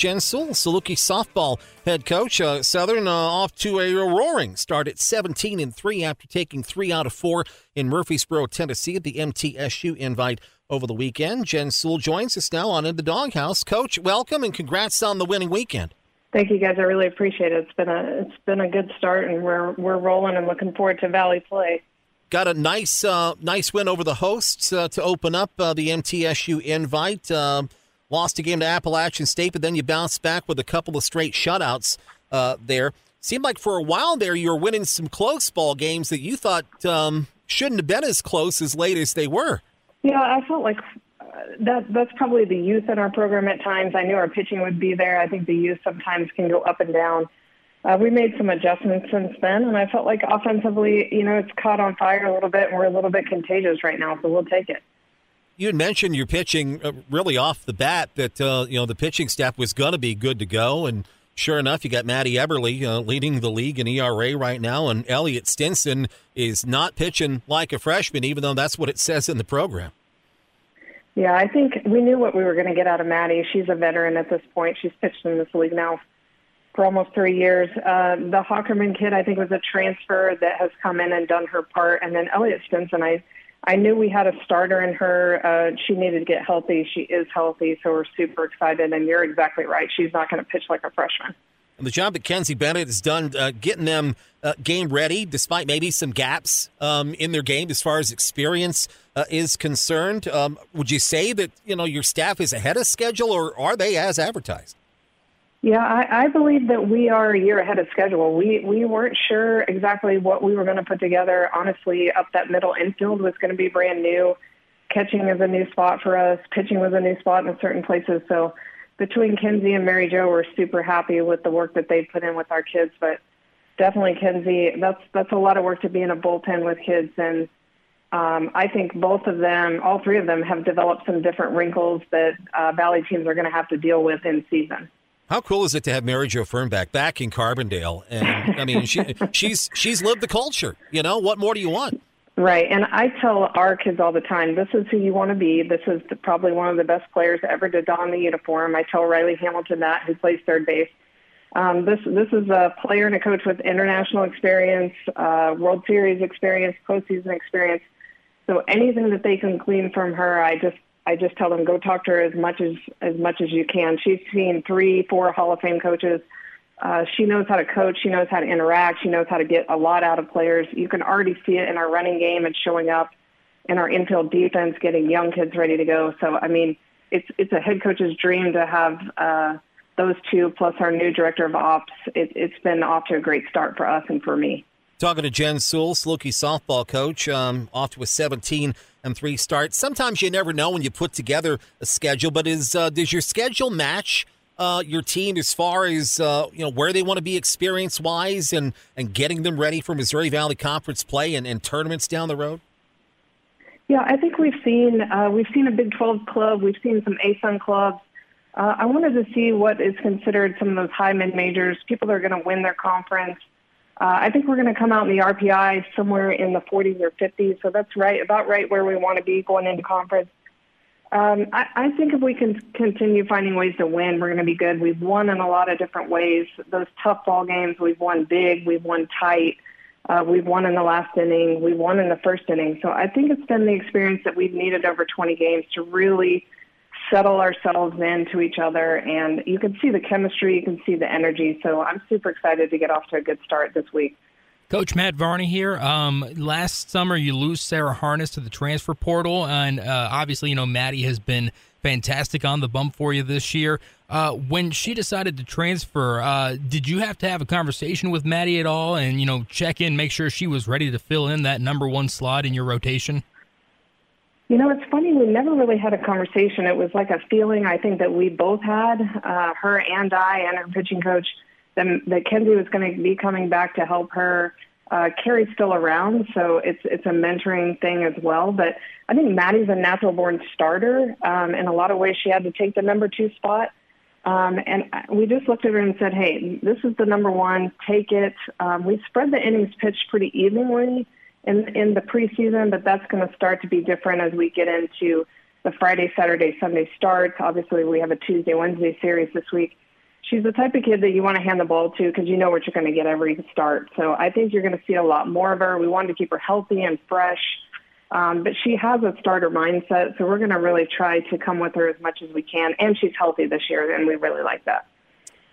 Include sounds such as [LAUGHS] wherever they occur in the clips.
Jen Sewell, Saluki softball head coach. Uh, Southern uh, off to a roaring start at 17 and 3 after taking three out of four in Murfreesboro, Tennessee at the MTSU invite over the weekend. Jen Sewell joins us now on In the Doghouse. Coach, welcome and congrats on the winning weekend. Thank you, guys. I really appreciate it. It's been a it's been a good start, and we're we're rolling and looking forward to Valley play. Got a nice uh, nice win over the hosts uh, to open up uh, the MTSU invite. Lost a game to Appalachian State, but then you bounced back with a couple of straight shutouts uh, there. Seemed like for a while there you were winning some close ball games that you thought um, shouldn't have been as close as late as they were. Yeah, I felt like that that's probably the youth in our program at times. I knew our pitching would be there. I think the youth sometimes can go up and down. Uh, we made some adjustments since then, and I felt like offensively, you know, it's caught on fire a little bit, and we're a little bit contagious right now, so we'll take it. You had mentioned your pitching uh, really off the bat that uh, you know the pitching staff was going to be good to go, and sure enough, you got Maddie Eberly uh, leading the league in ERA right now, and Elliot Stinson is not pitching like a freshman, even though that's what it says in the program. Yeah, I think we knew what we were going to get out of Maddie. She's a veteran at this point. She's pitched in this league now for almost three years. Uh, the Hockerman kid, I think, was a transfer that has come in and done her part. And then Elliot Stinson, I, I knew we had a starter in her. Uh, she needed to get healthy. She is healthy, so we're super excited. And you're exactly right. She's not going to pitch like a freshman the job that Kenzie Bennett has done uh, getting them uh, game ready, despite maybe some gaps um, in their game as far as experience uh, is concerned. Um, would you say that you know your staff is ahead of schedule, or are they as advertised? Yeah, I, I believe that we are a year ahead of schedule. We we weren't sure exactly what we were going to put together. Honestly, up that middle infield was going to be brand new. Catching is a new spot for us. Pitching was a new spot in certain places. So between Kenzie and Mary Jo, we're super happy with the work that they've put in with our kids. But definitely, Kenzie, that's that's a lot of work to be in a bullpen with kids, and um, I think both of them, all three of them, have developed some different wrinkles that uh, Valley teams are going to have to deal with in season. How cool is it to have Mary Jo Fernback back in Carbondale? And I mean, she, [LAUGHS] she's she's lived the culture. You know, what more do you want? Right. And I tell our kids all the time, this is who you want to be. This is the, probably one of the best players ever to don the uniform. I tell Riley Hamilton that, who plays third base. Um, this this is a player and a coach with international experience, uh, World Series experience, postseason experience. So anything that they can glean from her, I just I just tell them go talk to her as much as as much as you can. She's seen three, four Hall of Fame coaches. Uh, she knows how to coach. She knows how to interact. She knows how to get a lot out of players. You can already see it in our running game and showing up in our infield defense, getting young kids ready to go. So, I mean, it's it's a head coach's dream to have uh, those two plus our new director of ops. It, it's been off to a great start for us and for me. Talking to Jen Sewell, Saluki softball coach, um, off to a 17 and three starts. Sometimes you never know when you put together a schedule, but is uh, does your schedule match? uh, your team as far as uh, you know where they want to be experience wise and and getting them ready for Missouri Valley Conference play and, and tournaments down the road? Yeah, I think we've seen uh, we've seen a Big 12 club, we've seen some ASUN clubs. Uh, I wanted to see what is considered some of those high mid majors, people are going to win their conference. Uh, I think we're going to come out in the RPI somewhere in the 40s or 50s, so that's right about right where we want to be going into conference. Um, I, I think if we can continue finding ways to win, we're going to be good. We've won in a lot of different ways. Those tough ball games, we've won big, we've won tight, uh, we've won in the last inning, we've won in the first inning. So I think it's been the experience that we've needed over 20 games to really settle ourselves into each other. And you can see the chemistry, you can see the energy. So I'm super excited to get off to a good start this week. Coach Matt Varney here. Um, last summer, you lose Sarah Harness to the transfer portal, and uh, obviously, you know Maddie has been fantastic on the bump for you this year. Uh, when she decided to transfer, uh, did you have to have a conversation with Maddie at all, and you know check in, make sure she was ready to fill in that number one slot in your rotation? You know, it's funny. We never really had a conversation. It was like a feeling I think that we both had, uh, her and I, and her pitching coach then that Kenzie was going to be coming back to help her. Uh, Carrie's still around, so it's it's a mentoring thing as well. But I think Maddie's a natural born starter. Um, in a lot of ways, she had to take the number two spot. Um, and we just looked at her and said, hey, this is the number one, take it. Um, we spread the innings pitched pretty evenly in, in the preseason, but that's going to start to be different as we get into the Friday, Saturday, Sunday starts. Obviously, we have a Tuesday, Wednesday series this week. she's the type of kid that you want to hand the ball to because you know what you're going to get every start. So I think you're going to see a lot more of her. We wanted to keep her healthy and fresh. Um, but she has a starter mindset, so we're going to really try to come with her as much as we can. And she's healthy this year, and we really like that.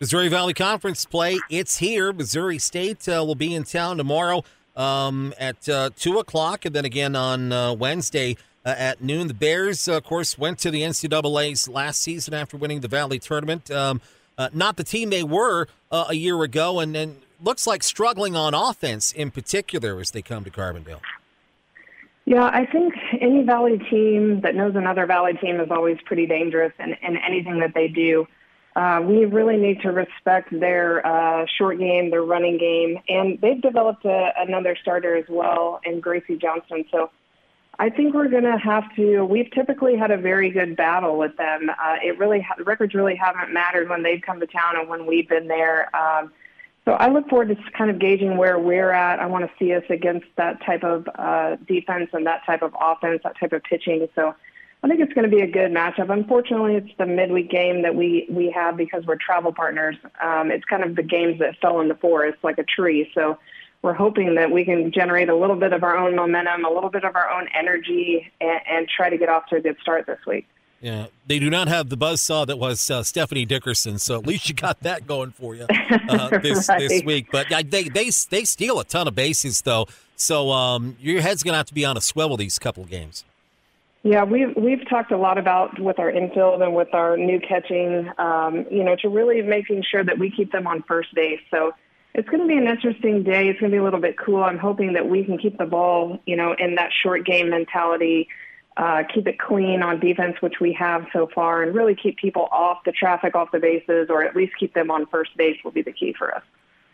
Missouri Valley Conference play, it's here. Missouri State uh, will be in town tomorrow um, at uh, 2 o'clock, and then again on uh, Wednesday uh, at noon. The Bears, of course, went to the NCAA's last season after winning the Valley tournament. Um, uh, not the team they were uh, a year ago, and, and looks like struggling on offense in particular as they come to Carbondale. Yeah, I think any Valley team that knows another Valley team is always pretty dangerous in, in anything that they do. Uh, we really need to respect their uh, short game, their running game, and they've developed a, another starter as well in Gracie Johnson. So I think we're going to have to. We've typically had a very good battle with them. Uh, it really, the records really haven't mattered when they've come to town and when we've been there. Um, so I look forward to kind of gauging where we're at. I want to see us against that type of uh, defense and that type of offense, that type of pitching. So I think it's going to be a good matchup. Unfortunately, it's the midweek game that we we have because we're travel partners. Um, it's kind of the games that fell in the forest like a tree. So we're hoping that we can generate a little bit of our own momentum, a little bit of our own energy, and, and try to get off to a good start this week. Yeah, they do not have the buzz saw that was uh, Stephanie Dickerson, so at least you got [LAUGHS] that going for you uh, [LAUGHS] this right. this week. But uh, they they they steal a ton of bases though, so um, your head's going to have to be on a swivel these couple of games. Yeah, we've we've talked a lot about with our infield and with our new catching, um, you know, to really making sure that we keep them on first base. So it's going to be an interesting day. It's going to be a little bit cool. I'm hoping that we can keep the ball, you know, in that short game mentality uh, keep it clean on defense, which we have so far, and really keep people off the traffic, off the bases, or at least keep them on first base will be the key for us.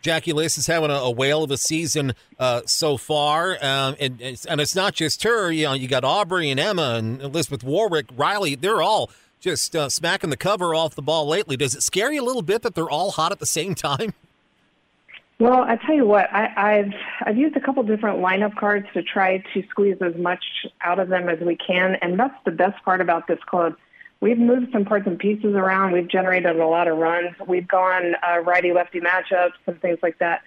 Jackie Liss is having a, a whale of a season uh, so far, um, and, and it's not just her. You know, you got Aubrey and Emma and Elizabeth Warwick, Riley. They're all just uh, smacking the cover off the ball lately. Does it scare you a little bit that they're all hot at the same time? [LAUGHS] Well, I tell you what, I, I've I've used a couple different lineup cards to try to squeeze as much out of them as we can, and that's the best part about this club. We've moved some parts and pieces around. We've generated a lot of runs. We've gone uh, righty-lefty matchups and things like that.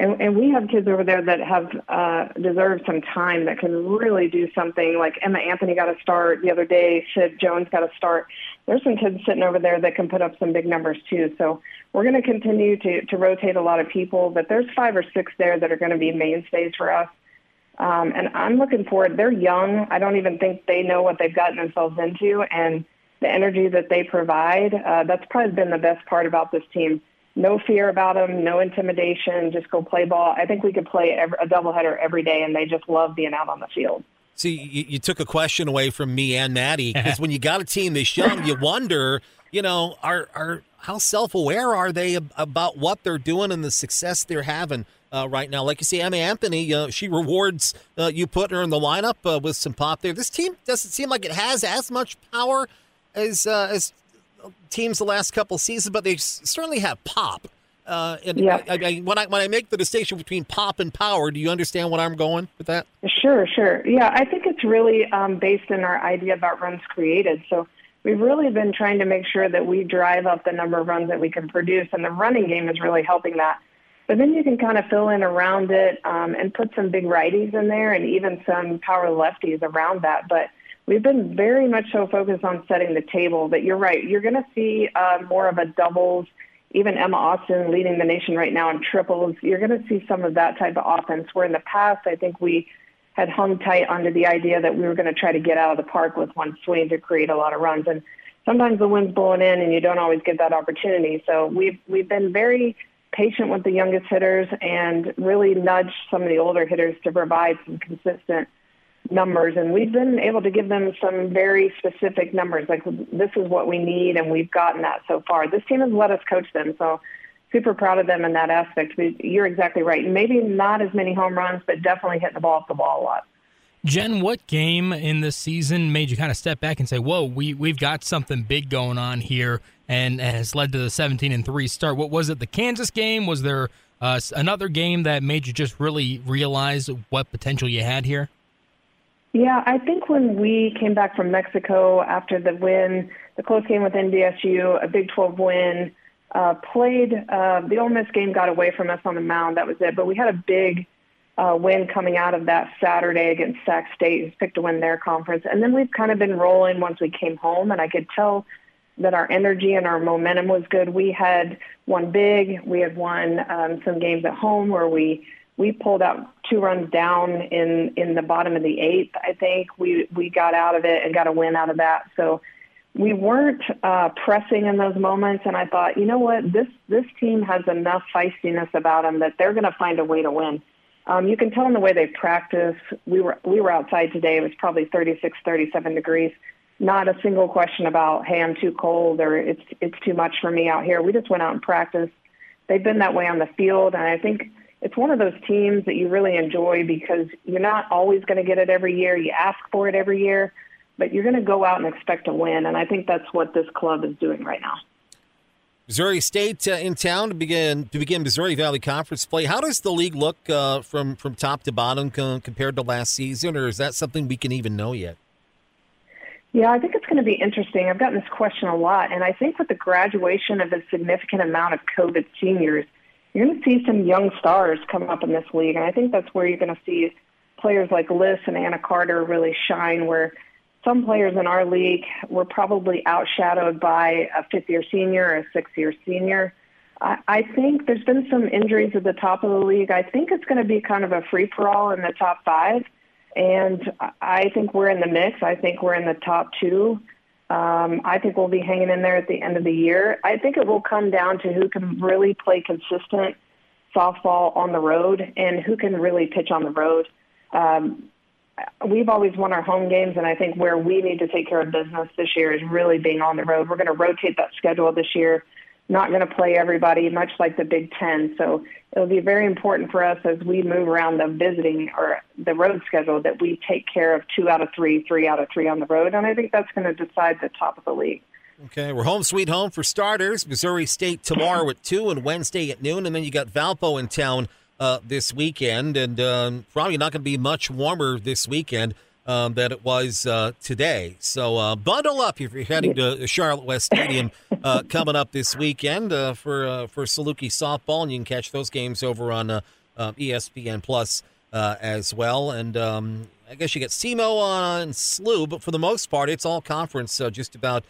And, and we have kids over there that have uh, deserved some time that can really do something. Like Emma Anthony got a start the other day. Sid Jones got a start. There's some kids sitting over there that can put up some big numbers too. So we're going to continue to to rotate a lot of people, but there's five or six there that are going to be mainstays for us. Um, and I'm looking forward. They're young. I don't even think they know what they've gotten themselves into, and the energy that they provide. Uh, that's probably been the best part about this team no fear about them, no intimidation, just go play ball. I think we could play every, a doubleheader every day, and they just love being out on the field. See, you, you took a question away from me and Maddie [LAUGHS] because when you got a team this young, you wonder, you know, are are how self aware are they about what they're doing and the success they're having uh, right now? Like you see, Emma Anthony, uh, she rewards uh, you putting her in the lineup uh, with some pop there. This team doesn't seem like it has as much power as uh, as teams the last couple seasons, but they certainly have pop. Uh, and yeah. I, I, when I when I make the distinction between pop and power, do you understand what I'm going with that? Sure, sure. Yeah, I think it's really um, based in our idea about runs created. So we've really been trying to make sure that we drive up the number of runs that we can produce, and the running game is really helping that. But then you can kind of fill in around it um, and put some big righties in there, and even some power lefties around that. But we've been very much so focused on setting the table that you're right. You're going to see uh, more of a doubles, even Emma Austin leading the nation right now in triples. You're going to see some of that type of offense where in the past, I think we had hung tight onto the idea that we were going to try to get out of the park with one swing to create a lot of runs. And sometimes the wind's blowing in and you don't always get that opportunity. So we've, we've been very patient with the youngest hitters and really nudged some of the older hitters to provide some consistent numbers and we've been able to give them some very specific numbers like this is what we need and we've gotten that so far. This team has let us coach them so super proud of them in that aspect. But you're exactly right. Maybe not as many home runs but definitely hitting the ball off the ball a lot. Jen what game in this season made you kind of step back and say whoa we, we've got something big going on here and has led to the 17 and 3 start? What was it the kansas game? Was there uh, another game that made you just really realize what potential you had here yeah, I think when we came back from Mexico after the win, the close game with NDSU, a Big 12 win, uh, played. Uh, the Ole Miss game got away from us on the mound. That was it. But we had a big uh, win coming out of that Saturday against Sac State, who's picked to win their conference. And then we've kind of been rolling once we came home, and I could tell that our energy and our momentum was good. We had won big. We had won um, some games at home where we we pulled out two runs down in in the bottom of the eighth. I think we we got out of it and got a win out of that. So we weren't uh, pressing in those moments, and I thought, you know what, this this team has enough feistiness about them that they're going to find a way to win. Um, you can tell in the way they practice. We were we were outside today. It was probably 36, 37 degrees. Not a single question about, hey, I'm too cold or it's it's too much for me out here. We just went out and practiced. They've been that way on the field, and I think it's one of those teams that you really enjoy because you're not always going to get it every year. You ask for it every year, but you're going to go out and expect to win, and I think that's what this club is doing right now. Missouri State uh, in town to begin to begin Missouri Valley Conference play. How does the league look uh, from from top to bottom co- compared to last season, or is that something we can even know yet? Yeah, I think it's going to be interesting. I've gotten this question a lot, and I think with the graduation of a significant amount of COVID seniors, you're going to see some young stars come up in this league, and I think that's where you're going to see players like Liz and Anna Carter really shine. Where some players in our league were probably outshadowed by a fifth year senior or a sixth year senior. I, I think there's been some injuries at the top of the league. I think it's going to be kind of a free for all in the top five. And I think we're in the mix. I think we're in the top two. Um, I think we'll be hanging in there at the end of the year. I think it will come down to who can really play consistent softball on the road and who can really pitch on the road. Um, we've always won our home games, and I think where we need to take care of business this year is really being on the road. We're going to rotate that schedule this year. Not going to play everybody, much like the Big Ten. So it'll be very important for us as we move around the visiting or the road schedule that we take care of two out of three, three out of three on the road, and I think that's going to decide the top of the league. Okay, we're home sweet home for starters. Missouri State tomorrow at two and Wednesday at noon, and then you got Valpo in town uh, this weekend, and um, probably not going to be much warmer this weekend um, than it was uh, today. So uh, bundle up if you're heading to Charlotte West Stadium uh, coming up this weekend uh, for uh, for Saluki softball, and you can catch those games over on uh, ESPN Plus as well. And um, I guess you get SEMO on SLU, but for the most part, it's all conference so just about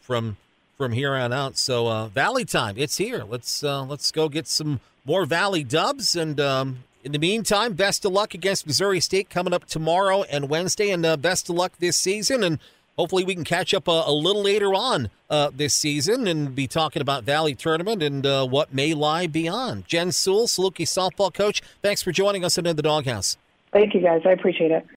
from from here on out. So Valley time, it's here. Let's let's go get some more Valley dubs. And um, in the meantime, best of luck against Missouri State coming up tomorrow and Wednesday. And uh, best of luck this season. And hopefully we can catch up a, a little later on uh, this season and be talking about Valley Tournament and uh, what may lie beyond. Jen Sewell, Saluki softball coach, thanks for joining us in the doghouse. Thank you, guys. I appreciate it.